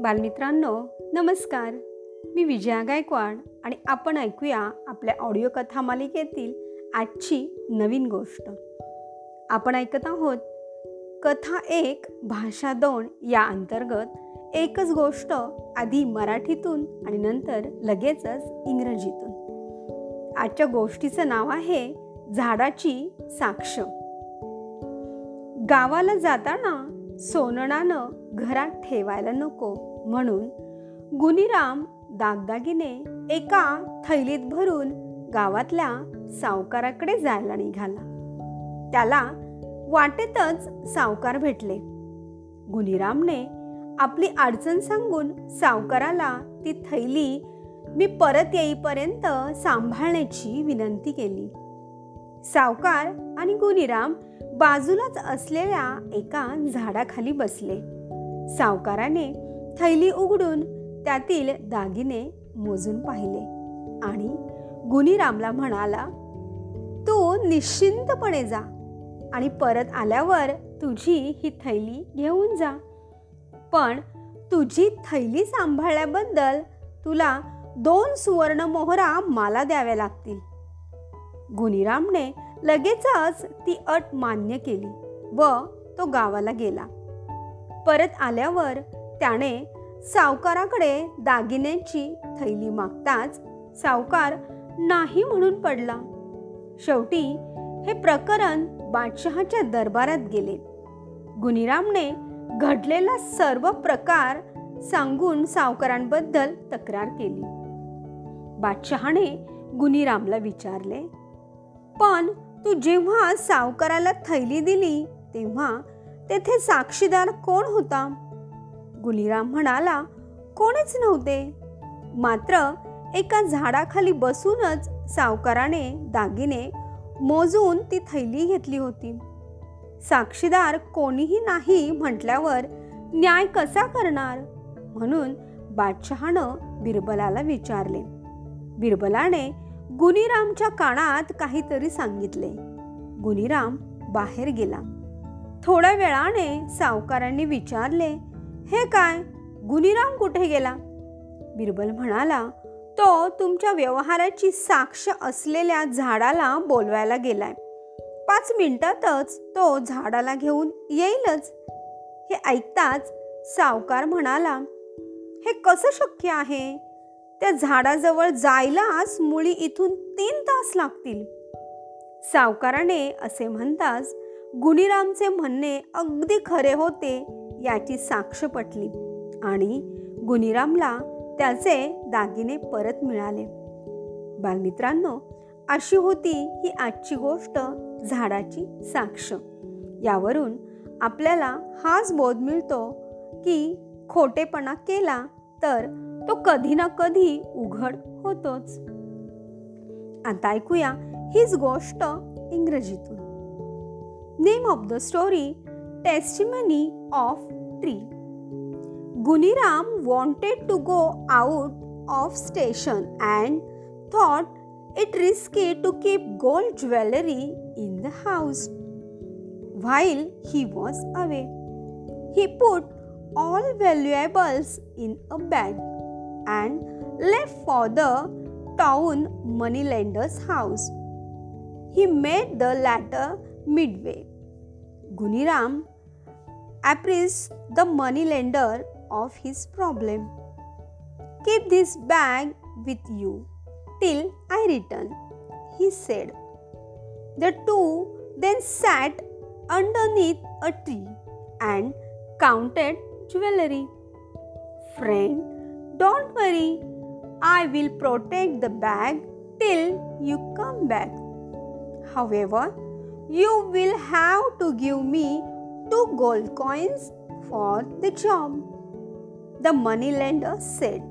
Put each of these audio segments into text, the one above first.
बालमित्रांनो नमस्कार. मी विजया गायकवाड आणि आपण ऐकूया आपल्या ऑडिओ कथा मालिकेतील आजची नवीन गोष्ट. आपण ऐकत आहोत कथा एक भाषा दोन या अंतर्गत एकच गोष्ट आधी मराठीतून आणि नंतर लगेचच इंग्रजीतून. आजच्या गोष्टीचं नाव आहे झाडाची साक्ष. गावाला जाताना सोनणानं घरात ठेवायला नको. म्हणून गुनीराम दागदागिने एका थैलीत भरून गावातल्या सावकाराकडे जायला निघाला. त्याला वाटेतच सावकार भेटले. गुनीरामने आपली अडचण सांगून सावकाराला ती थैली मी परत येईपर्यंत सांभाळण्याची विनंती केली. सावकार आणि गुनीराम बाजूलाच असलेल्या एका झाडाखाली बसले. सावकाराने थैली उघडून त्यातील दागिने मोजून पाहिले. आणि गुनीरामला म्हणाला तू निश्चिंतपणे जा आणि परत आल्यावर तुझी ही थैली घेऊन जा. पण तुझी थैली सांभाळल्याबद्दल तुला दोन सुवर्ण मोहरा मला द्याव्या लागतील. गुनीरामने लगेचच ती अट मान्य केली व तो गावाला गेला. परत आल्यावर त्याने सावकाराकडे दागिन्यांची थैली मागताच सावकार नाही म्हणून पडला. शेवटी हे प्रकरण बादशहाच्या दरबारात गेले. गुनीरामने घडलेला सर्व प्रकार सांगून सावकारांबद्दल तक्रार केली. बादशहाने गुनीरामला विचारले पण तू जेव्हा सावकाराला थैली दिली तेव्हा तेथे साक्षीदार कोण होता? गुलीराम म्हणाला कोणीच नव्हते. मात्र एका झाडाखाली बसूनच सावकाराने दागिने मोजून ती थैली घेतली होती. साक्षीदार कोणीही नाही म्हटल्यावर न्याय कसा करणार? म्हणून बादशहानं बिरबलाला विचारले. बिरबलाने गुनीरामच्या कानात काहीतरी सांगितले. गुनीराम बाहेर गेला. थोड्या वेळाने सावकारांनी विचारले हे काय? गुनीराम कुठे गेला? बिरबल म्हणाला तो तुमच्या व्यवहाराची साक्ष असलेल्या झाडाला बोलवायला गेलाय. पाच मिनिटातच तो झाडाला घेऊन येईलच. हे ऐकताच सावकार म्हणाला हे कसं शक्य आहे? त्या झाडाजवळ जायलाच मुळी इथून तीन तास लागतील. सावकाराने असे म्हणताच गुणीरामचे म्हणणे अगदी खरे होते. याची साक्ष पटली आणि गुनीरामला त्याचे दागिने परत मिळाले. बालमित्रांनो अशी होती ही आजची गोष्ट झाडाची साक्ष. यावरून आपल्याला हाच बोध मिळतो की खोटेपणा केला तर तो कधी ना कधी उघड होतोच. आता ऐकूया हीच गोष्ट इंग्रजीतून. Name of the story testimony of tree. Guniram wanted to go out of station and thought it risky to keep gold jewelry in the house while he was away. He put all valuables in a bag and left for the town moneylender's house. He met the latter midway Guniram apprised the moneylender of his problem. Keep this bag with you till I return, he said. The two then sat underneath a tree and counted jewelry. Friend, don't worry, I will protect the bag till you come back. However, you will have to give me two gold coins for the job. The moneylender said.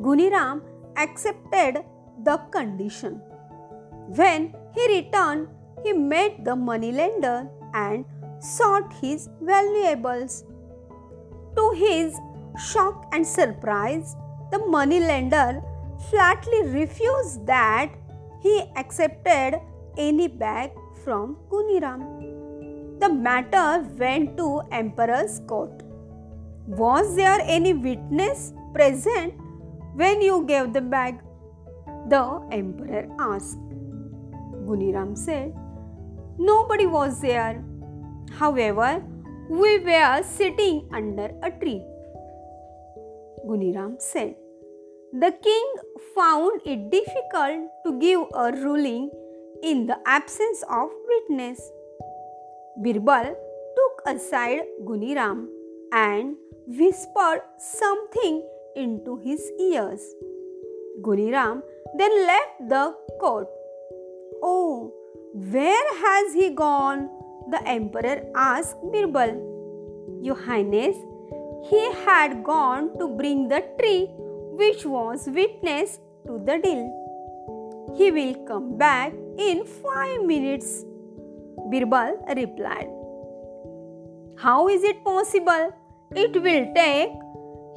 Guniram accepted the condition. When he returned, he met the moneylender and sought his valuables. To his shock and surprise, the moneylender flatly refused that he accepted any bag from Kuniram. The matter went to Emperor's court. Was there any witness present when you gave the bag? The emperor asked. Guniram said, Nobody was there. However, we were sitting under a tree. Guniram said, The king found it difficult to give a ruling in the absence of witness. Birbal took aside Guniram and whispered something into his ears. Guniram then left the court. Oh, where has he gone? The emperor asked Birbal. Your Highness, he had gone to bring the tree which was witness to the deal. He will come back in five minutes, Birbal replied. How is it possible? It will take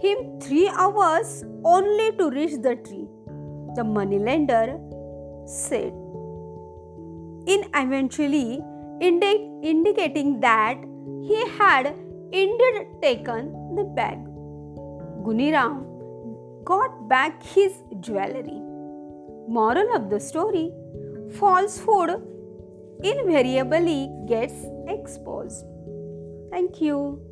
him three hours only to reach the tree, the moneylender said. In eventually indi- indicating that he had indeed taken the bag. Guniram got back his jewelry. Moral of the story falsehood invariably gets exposed. Thank you.